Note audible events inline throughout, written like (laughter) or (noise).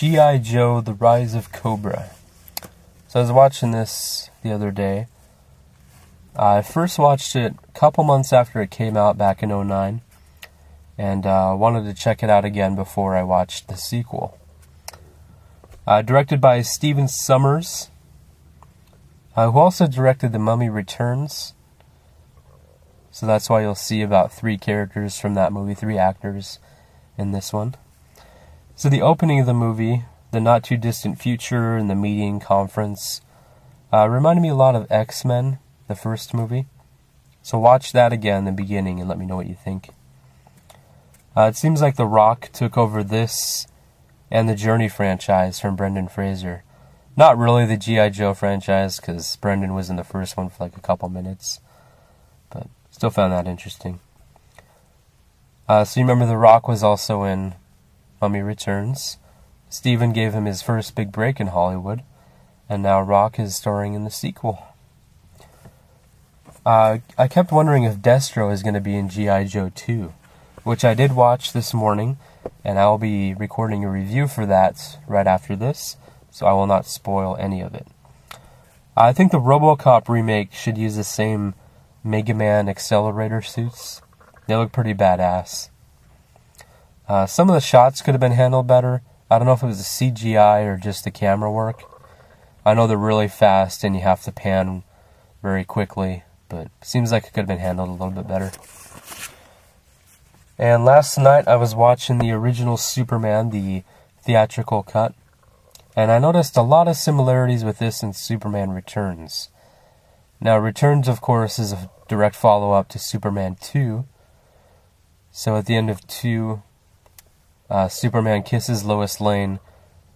G.I. Joe The Rise of Cobra. So I was watching this the other day. I first watched it a couple months after it came out back in 09 and uh, wanted to check it out again before I watched the sequel. Uh, directed by Stephen Sommers, uh, who also directed The Mummy Returns. So that's why you'll see about three characters from that movie, three actors in this one. So the opening of the movie, the not too distant future and the meeting conference, uh, reminded me a lot of X Men, the first movie. So watch that again, the beginning, and let me know what you think. Uh, it seems like The Rock took over this and the Journey franchise from Brendan Fraser. Not really the G.I. Joe franchise, because Brendan was in the first one for like a couple minutes. But still found that interesting. Uh, so you remember The Rock was also in Mummy Returns. Stephen gave him his first big break in Hollywood, and now Rock is starring in the sequel. Uh, I kept wondering if Destro is going to be in G.I. Joe 2, which I did watch this morning, and I'll be recording a review for that right after this, so I will not spoil any of it. I think the Robocop remake should use the same Mega Man accelerator suits. They look pretty badass. Uh, some of the shots could have been handled better. I don't know if it was the CGI or just the camera work. I know they're really fast and you have to pan very quickly, but seems like it could have been handled a little bit better. And last night I was watching the original Superman, the theatrical cut, and I noticed a lot of similarities with this and Superman Returns. Now, Returns, of course, is a direct follow up to Superman 2. So at the end of 2, uh, Superman kisses Lois Lane,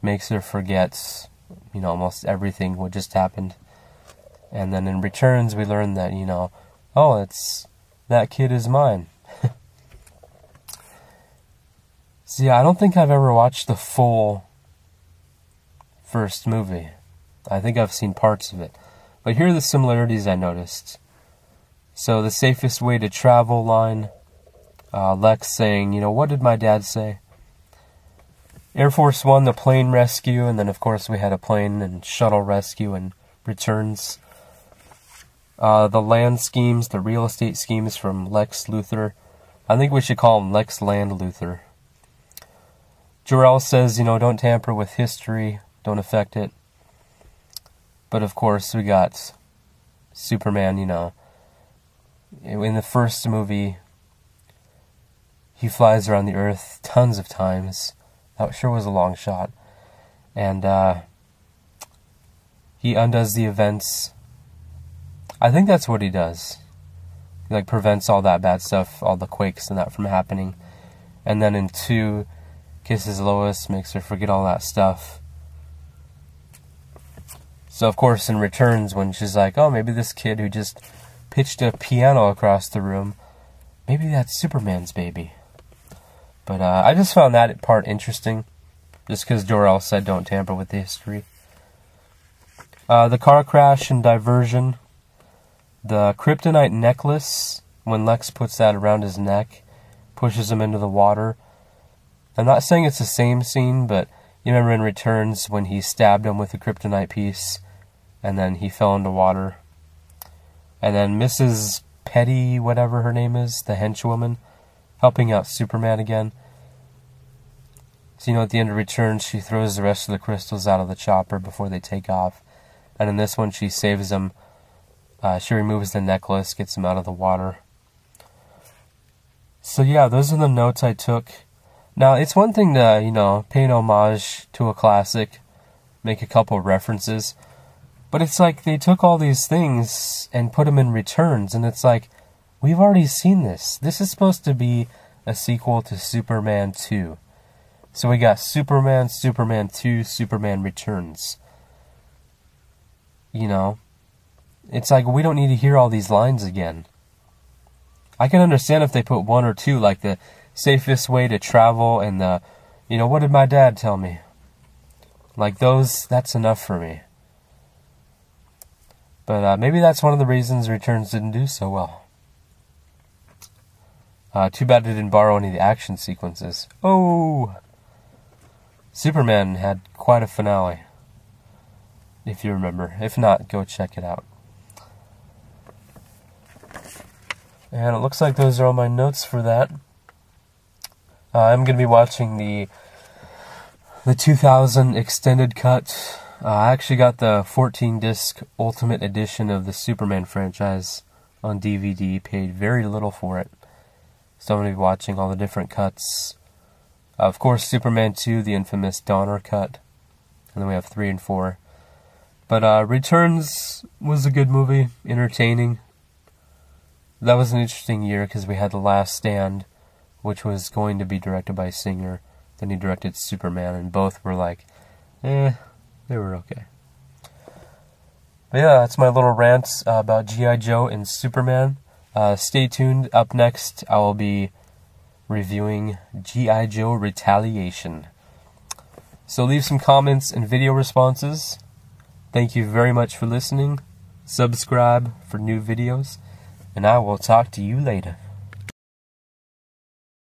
makes her forget, you know, almost everything what just happened. And then in Returns, we learn that, you know, oh, it's that kid is mine. (laughs) See, I don't think I've ever watched the full first movie. I think I've seen parts of it. But here are the similarities I noticed. So, the safest way to travel line, uh, Lex saying, you know, what did my dad say? Air Force One, the plane rescue, and then of course we had a plane and shuttle rescue and returns. Uh, the land schemes, the real estate schemes from Lex Luthor. I think we should call him Lex Land Luthor. Jor-El says, you know, don't tamper with history, don't affect it. But of course, we got Superman, you know. In the first movie, he flies around the earth tons of times. That sure was a long shot. And uh, he undoes the events. I think that's what he does. He like prevents all that bad stuff, all the quakes and that from happening. And then in two, kisses Lois, makes her forget all that stuff. So of course in returns when she's like, oh maybe this kid who just pitched a piano across the room, maybe that's Superman's baby. But uh, I just found that part interesting, just because Jor-El said don't tamper with the history. Uh, the car crash and diversion, the kryptonite necklace when Lex puts that around his neck, pushes him into the water. I'm not saying it's the same scene, but you remember in Returns when he stabbed him with the kryptonite piece and then he fell into water. And then Mrs. Petty, whatever her name is, the henchwoman, helping out Superman again. So, you know, at the end of Returns, she throws the rest of the crystals out of the chopper before they take off. And in this one, she saves them. Uh, she removes the necklace, gets them out of the water. So, yeah, those are the notes I took. Now, it's one thing to, you know, pay an homage to a classic, make a couple references, but it's like they took all these things and put them in returns, and it's like, we've already seen this. This is supposed to be a sequel to Superman 2. So we got Superman, Superman 2, Superman Returns. You know, it's like we don't need to hear all these lines again. I can understand if they put one or two, like the safest way to travel and the, you know, what did my dad tell me? Like those, that's enough for me. But uh, maybe that's one of the reasons Returns didn't do so well. Uh, too bad it didn't borrow any of the action sequences. Oh! Superman had quite a finale, if you remember. If not, go check it out. And it looks like those are all my notes for that. Uh, I'm going to be watching the the 2000 extended cut. Uh, I actually got the 14 disc Ultimate Edition of the Superman franchise on DVD. Paid very little for it, so I'm going to be watching all the different cuts. Of course, Superman 2, the infamous Donner cut, and then we have three and four. But uh, Returns was a good movie, entertaining. That was an interesting year because we had The Last Stand, which was going to be directed by Singer. Then he directed Superman, and both were like, eh, they were okay. But yeah, that's my little rant uh, about G.I. Joe and Superman. Uh, stay tuned. Up next, I will be reviewing G.I. Joe Retaliation. So leave some comments and video responses. Thank you very much for listening. Subscribe for new videos, and I will talk to you later.